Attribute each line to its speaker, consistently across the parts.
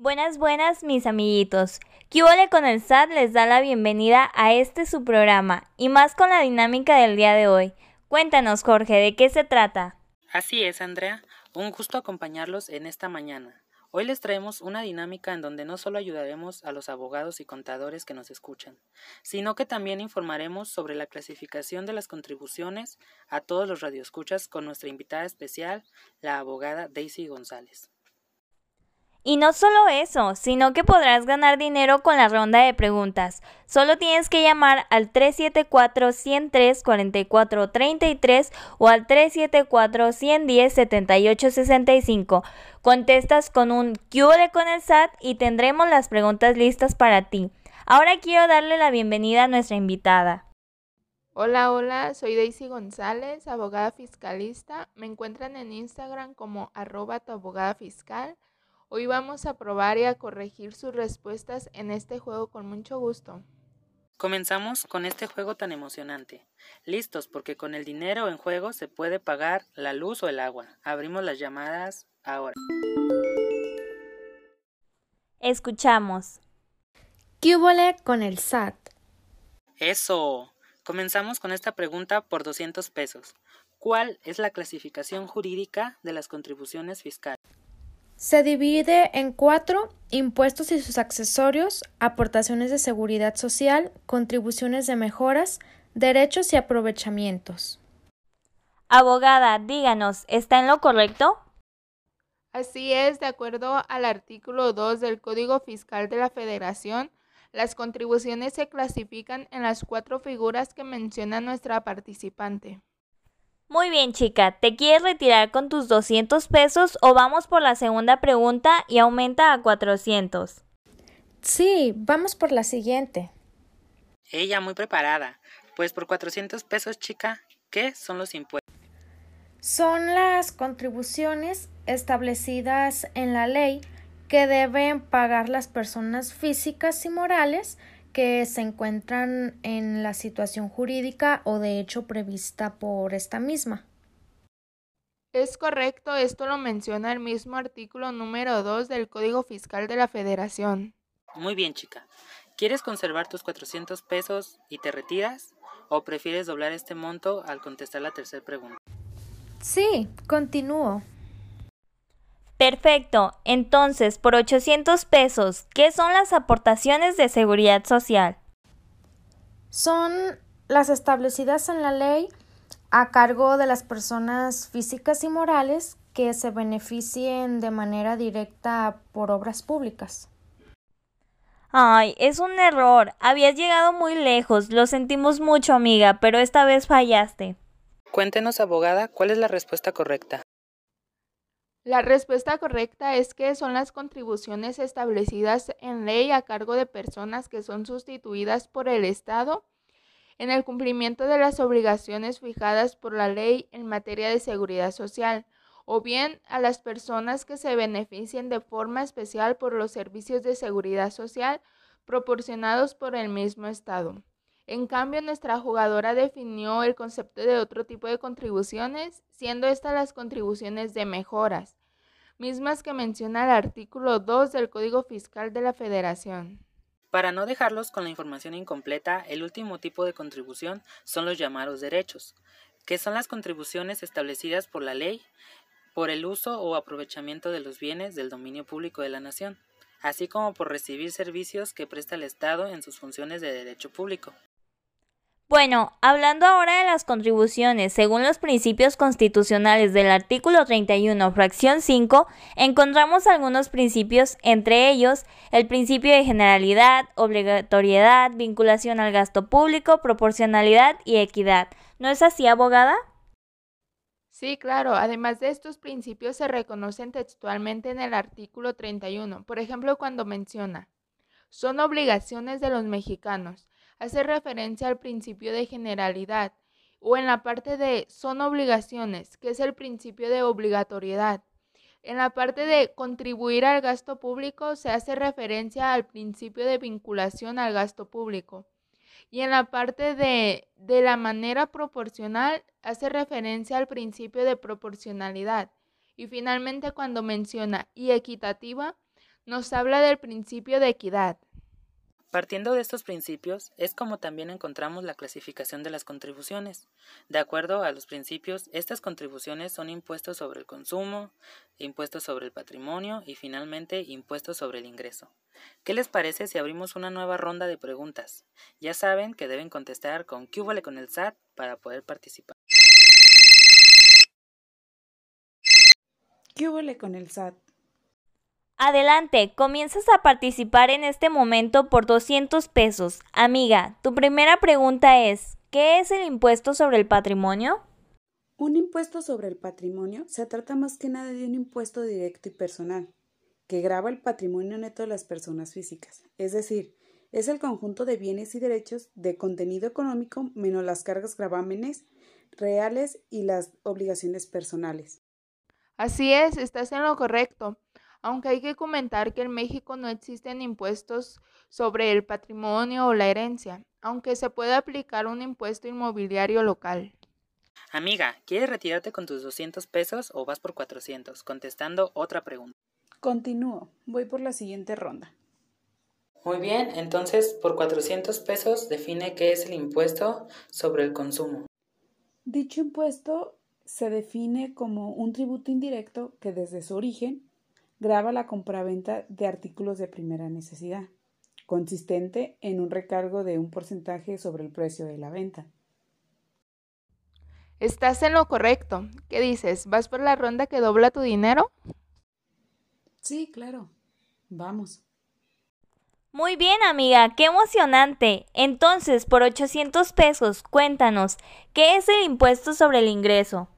Speaker 1: Buenas, buenas, mis amiguitos. Kibole con el SAT les da la bienvenida a este su programa y más con la dinámica del día de hoy. Cuéntanos, Jorge, ¿de qué se trata?
Speaker 2: Así es, Andrea. Un gusto acompañarlos en esta mañana. Hoy les traemos una dinámica en donde no solo ayudaremos a los abogados y contadores que nos escuchan, sino que también informaremos sobre la clasificación de las contribuciones a todos los radioescuchas con nuestra invitada especial, la abogada Daisy González.
Speaker 1: Y no solo eso, sino que podrás ganar dinero con la ronda de preguntas. Solo tienes que llamar al 374-103-4433 o al 374-110-7865. Contestas con un QD con el SAT y tendremos las preguntas listas para ti. Ahora quiero darle la bienvenida a nuestra invitada.
Speaker 3: Hola, hola, soy Daisy González, abogada fiscalista. Me encuentran en Instagram como arroba abogada fiscal. Hoy vamos a probar y a corregir sus respuestas en este juego con mucho gusto.
Speaker 2: Comenzamos con este juego tan emocionante. Listos, porque con el dinero en juego se puede pagar la luz o el agua. Abrimos las llamadas ahora.
Speaker 1: Escuchamos.
Speaker 4: ¿Qué con el SAT?
Speaker 2: Eso. Comenzamos con esta pregunta por 200 pesos. ¿Cuál es la clasificación jurídica de las contribuciones fiscales?
Speaker 4: Se divide en cuatro impuestos y sus accesorios, aportaciones de seguridad social, contribuciones de mejoras, derechos y aprovechamientos.
Speaker 1: Abogada, díganos, ¿está en lo correcto?
Speaker 3: Así es, de acuerdo al artículo 2 del Código Fiscal de la Federación, las contribuciones se clasifican en las cuatro figuras que menciona nuestra participante.
Speaker 1: Muy bien, chica, ¿te quieres retirar con tus 200 pesos o vamos por la segunda pregunta y aumenta a 400?
Speaker 4: Sí, vamos por la siguiente.
Speaker 2: Ella muy preparada. Pues por 400 pesos, chica, ¿qué son los impuestos?
Speaker 4: Son las contribuciones establecidas en la ley que deben pagar las personas físicas y morales que se encuentran en la situación jurídica o de hecho prevista por esta misma.
Speaker 3: Es correcto, esto lo menciona el mismo artículo número 2 del Código Fiscal de la Federación.
Speaker 2: Muy bien, chica. ¿Quieres conservar tus 400 pesos y te retiras? ¿O prefieres doblar este monto al contestar la tercera pregunta?
Speaker 4: Sí, continúo.
Speaker 1: Perfecto. Entonces, por 800 pesos, ¿qué son las aportaciones de seguridad social?
Speaker 4: Son las establecidas en la ley a cargo de las personas físicas y morales que se beneficien de manera directa por obras públicas.
Speaker 1: Ay, es un error. Habías llegado muy lejos. Lo sentimos mucho, amiga, pero esta vez fallaste.
Speaker 2: Cuéntenos, abogada, ¿cuál es la respuesta correcta?
Speaker 3: La respuesta correcta es que son las contribuciones establecidas en ley a cargo de personas que son sustituidas por el Estado en el cumplimiento de las obligaciones fijadas por la ley en materia de seguridad social, o bien a las personas que se beneficien de forma especial por los servicios de seguridad social proporcionados por el mismo Estado. En cambio, nuestra jugadora definió el concepto de otro tipo de contribuciones, siendo estas las contribuciones de mejoras, mismas que menciona el artículo 2 del Código Fiscal de la Federación.
Speaker 2: Para no dejarlos con la información incompleta, el último tipo de contribución son los llamados derechos, que son las contribuciones establecidas por la ley por el uso o aprovechamiento de los bienes del dominio público de la nación, así como por recibir servicios que presta el Estado en sus funciones de derecho público.
Speaker 1: Bueno, hablando ahora de las contribuciones, según los principios constitucionales del artículo 31, fracción 5, encontramos algunos principios, entre ellos el principio de generalidad, obligatoriedad, vinculación al gasto público, proporcionalidad y equidad. ¿No es así, abogada?
Speaker 3: Sí, claro. Además de estos principios se reconocen textualmente en el artículo 31. Por ejemplo, cuando menciona, son obligaciones de los mexicanos hace referencia al principio de generalidad o en la parte de son obligaciones, que es el principio de obligatoriedad. En la parte de contribuir al gasto público se hace referencia al principio de vinculación al gasto público. Y en la parte de, de la manera proporcional hace referencia al principio de proporcionalidad. Y finalmente cuando menciona y equitativa, nos habla del principio de equidad.
Speaker 2: Partiendo de estos principios es como también encontramos la clasificación de las contribuciones. De acuerdo a los principios, estas contribuciones son impuestos sobre el consumo, impuestos sobre el patrimonio y finalmente impuestos sobre el ingreso. ¿Qué les parece si abrimos una nueva ronda de preguntas? Ya saben que deben contestar con ¿qué con el SAT para poder participar.
Speaker 5: ¿Qué con el SAT?
Speaker 1: Adelante, comienzas a participar en este momento por 200 pesos. Amiga, tu primera pregunta es, ¿qué es el impuesto sobre el patrimonio?
Speaker 5: Un impuesto sobre el patrimonio se trata más que nada de un impuesto directo y personal, que grava el patrimonio neto de las personas físicas, es decir, es el conjunto de bienes y derechos de contenido económico menos las cargas gravámenes reales y las obligaciones personales.
Speaker 3: Así es, estás en lo correcto aunque hay que comentar que en México no existen impuestos sobre el patrimonio o la herencia, aunque se puede aplicar un impuesto inmobiliario local.
Speaker 2: Amiga, ¿quieres retirarte con tus 200 pesos o vas por 400? Contestando otra pregunta.
Speaker 5: Continúo, voy por la siguiente ronda.
Speaker 2: Muy bien, entonces por 400 pesos define qué es el impuesto sobre el consumo.
Speaker 5: Dicho impuesto se define como un tributo indirecto que desde su origen graba la compraventa de artículos de primera necesidad, consistente en un recargo de un porcentaje sobre el precio de la venta.
Speaker 3: Estás en lo correcto. ¿Qué dices? ¿Vas por la ronda que dobla tu dinero?
Speaker 5: Sí, claro. Vamos.
Speaker 1: Muy bien, amiga, qué emocionante. Entonces, por 800 pesos, cuéntanos, ¿qué es el impuesto sobre el ingreso?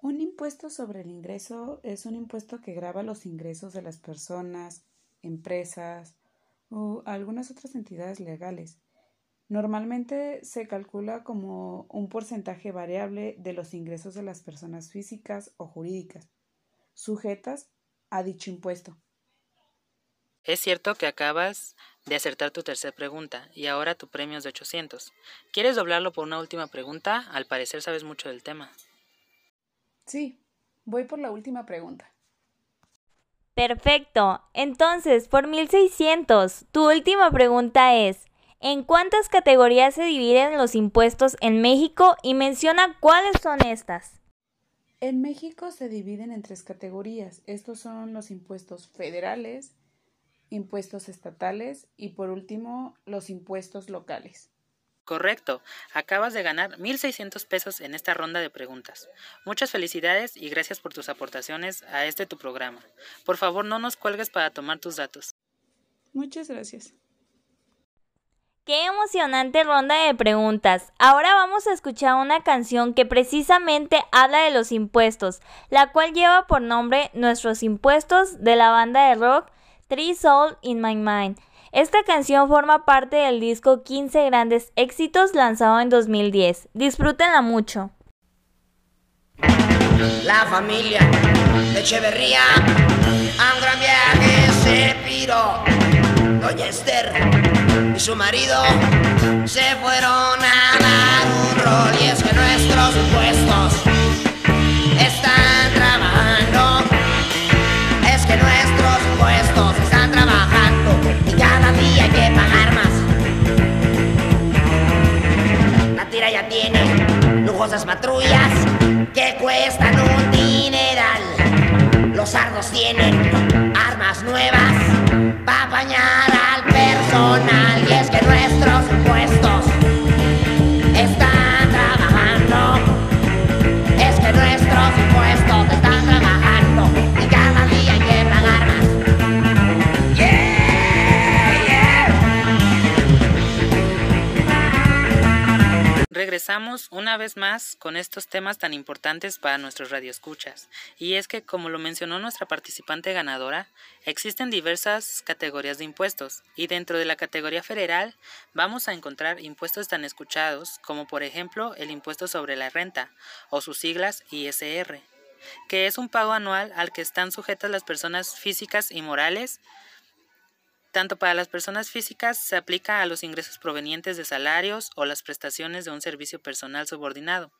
Speaker 5: Un impuesto sobre el ingreso es un impuesto que grava los ingresos de las personas, empresas o algunas otras entidades legales. Normalmente se calcula como un porcentaje variable de los ingresos de las personas físicas o jurídicas, sujetas a dicho impuesto.
Speaker 2: Es cierto que acabas de acertar tu tercera pregunta y ahora tu premio es de 800. ¿Quieres doblarlo por una última pregunta? Al parecer sabes mucho del tema.
Speaker 5: Sí, voy por la última pregunta.
Speaker 1: Perfecto. Entonces, por 1600, tu última pregunta es, ¿en cuántas categorías se dividen los impuestos en México y menciona cuáles son estas?
Speaker 5: En México se dividen en tres categorías. Estos son los impuestos federales, impuestos estatales y por último los impuestos locales.
Speaker 2: Correcto, acabas de ganar 1.600 pesos en esta ronda de preguntas. Muchas felicidades y gracias por tus aportaciones a este tu programa. Por favor, no nos cuelgues para tomar tus datos.
Speaker 5: Muchas gracias.
Speaker 1: Qué emocionante ronda de preguntas. Ahora vamos a escuchar una canción que precisamente habla de los impuestos, la cual lleva por nombre Nuestros impuestos de la banda de rock Three Soul in My Mind. Esta canción forma parte del disco 15 grandes éxitos lanzado en 2010. Disfrútenla mucho.
Speaker 6: La familia de Echeverría a gran viaje se piró. Doña Esther y su marido se fueron a lujosas patrullas que cuestan un dineral. Los sardos tienen armas nuevas para bañar
Speaker 2: una vez más con estos temas tan importantes para nuestros radioescuchas. Y es que, como lo mencionó nuestra participante ganadora, existen diversas categorías de impuestos, y dentro de la categoría federal vamos a encontrar impuestos tan escuchados como por ejemplo el impuesto sobre la renta, o sus siglas ISR, que es un pago anual al que están sujetas las personas físicas y morales tanto para las personas físicas se aplica a los ingresos provenientes de salarios o las prestaciones de un servicio personal subordinado.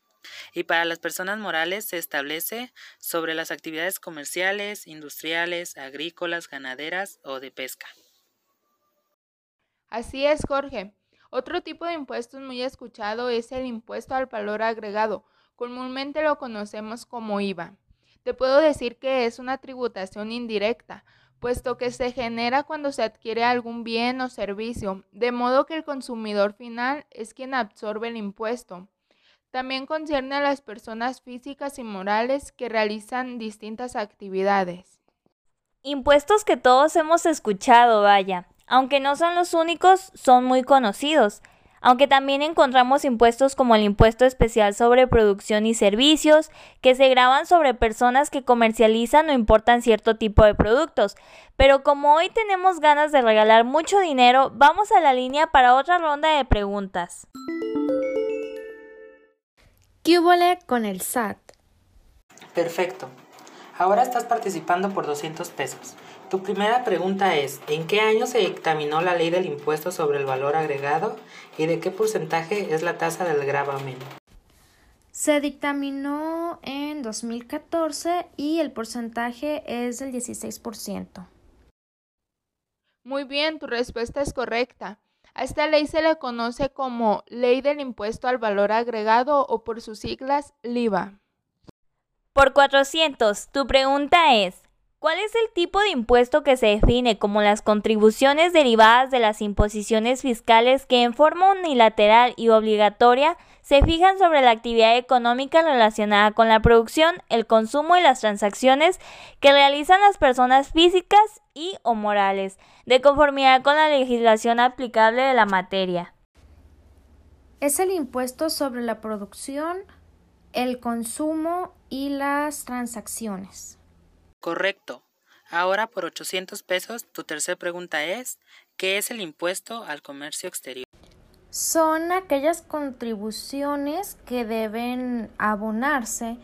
Speaker 2: Y para las personas morales se establece sobre las actividades comerciales, industriales, agrícolas, ganaderas o de pesca.
Speaker 3: Así es, Jorge. Otro tipo de impuestos muy escuchado es el impuesto al valor agregado. Comúnmente lo conocemos como IVA. Te puedo decir que es una tributación indirecta, puesto que se genera cuando se adquiere algún bien o servicio, de modo que el consumidor final es quien absorbe el impuesto. También concierne a las personas físicas y morales que realizan distintas actividades.
Speaker 1: Impuestos que todos hemos escuchado, vaya. Aunque no son los únicos, son muy conocidos aunque también encontramos impuestos como el impuesto especial sobre producción y servicios, que se graban sobre personas que comercializan o importan cierto tipo de productos. Pero como hoy tenemos ganas de regalar mucho dinero, vamos a la línea para otra ronda de preguntas.
Speaker 4: ¿Qué con el SAT?
Speaker 2: Perfecto. Ahora estás participando por 200 pesos. Tu primera pregunta es, ¿en qué año se dictaminó la ley del impuesto sobre el valor agregado y de qué porcentaje es la tasa del gravamen?
Speaker 4: Se dictaminó en 2014 y el porcentaje es del 16%.
Speaker 3: Muy bien, tu respuesta es correcta. A esta ley se le conoce como Ley del Impuesto al Valor Agregado o por sus siglas LIVA.
Speaker 1: Por 400, tu pregunta es, ¿Cuál es el tipo de impuesto que se define como las contribuciones derivadas de las imposiciones fiscales que en forma unilateral y obligatoria se fijan sobre la actividad económica relacionada con la producción, el consumo y las transacciones que realizan las personas físicas y o morales, de conformidad con la legislación aplicable de la materia?
Speaker 4: Es el impuesto sobre la producción, el consumo y las transacciones.
Speaker 2: Correcto. Ahora por 800 pesos, tu tercera pregunta es, ¿qué es el impuesto al comercio exterior?
Speaker 4: Son aquellas contribuciones que deben abonarse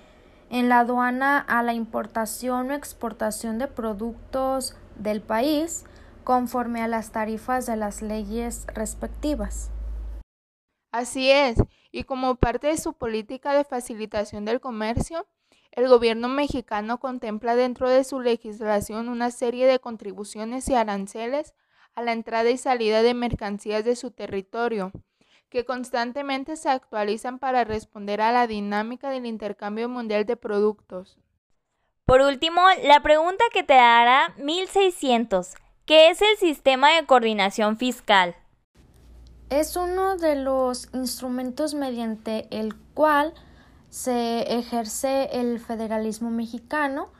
Speaker 4: en la aduana a la importación o exportación de productos del país conforme a las tarifas de las leyes respectivas.
Speaker 3: Así es, y como parte de su política de facilitación del comercio, el gobierno mexicano contempla dentro de su legislación una serie de contribuciones y aranceles a la entrada y salida de mercancías de su territorio, que constantemente se actualizan para responder a la dinámica del intercambio mundial de productos.
Speaker 1: Por último, la pregunta que te dará 1600. ¿Qué es el sistema de coordinación fiscal?
Speaker 4: Es uno de los instrumentos mediante el cual se ejerce el federalismo mexicano,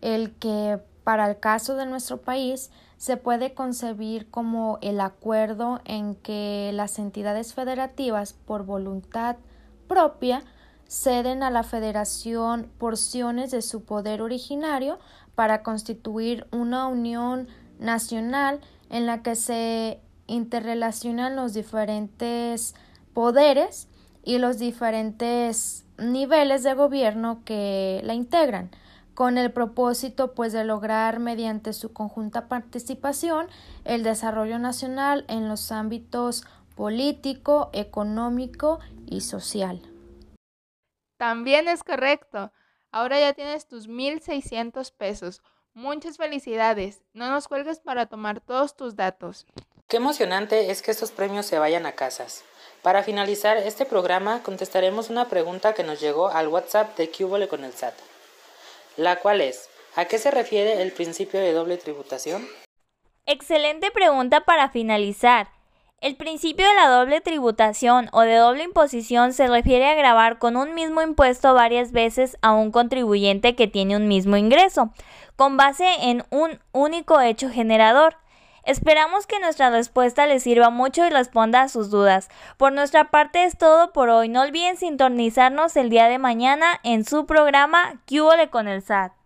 Speaker 4: el que para el caso de nuestro país se puede concebir como el acuerdo en que las entidades federativas por voluntad propia ceden a la federación porciones de su poder originario para constituir una unión nacional en la que se interrelacionan los diferentes poderes y los diferentes niveles de gobierno que la integran con el propósito pues de lograr mediante su conjunta participación el desarrollo nacional en los ámbitos político, económico y social.
Speaker 3: También es correcto. Ahora ya tienes tus 1.600 pesos. Muchas felicidades. No nos cuelgues para tomar todos tus datos.
Speaker 2: Qué emocionante es que estos premios se vayan a casas. Para finalizar este programa contestaremos una pregunta que nos llegó al WhatsApp de Cubole con el SAT, la cual es, ¿a qué se refiere el principio de doble tributación?
Speaker 1: Excelente pregunta para finalizar. El principio de la doble tributación o de doble imposición se refiere a grabar con un mismo impuesto varias veces a un contribuyente que tiene un mismo ingreso, con base en un único hecho generador. Esperamos que nuestra respuesta les sirva mucho y responda a sus dudas. Por nuestra parte es todo por hoy. No olviden sintonizarnos el día de mañana en su programa QOLE con el SAT.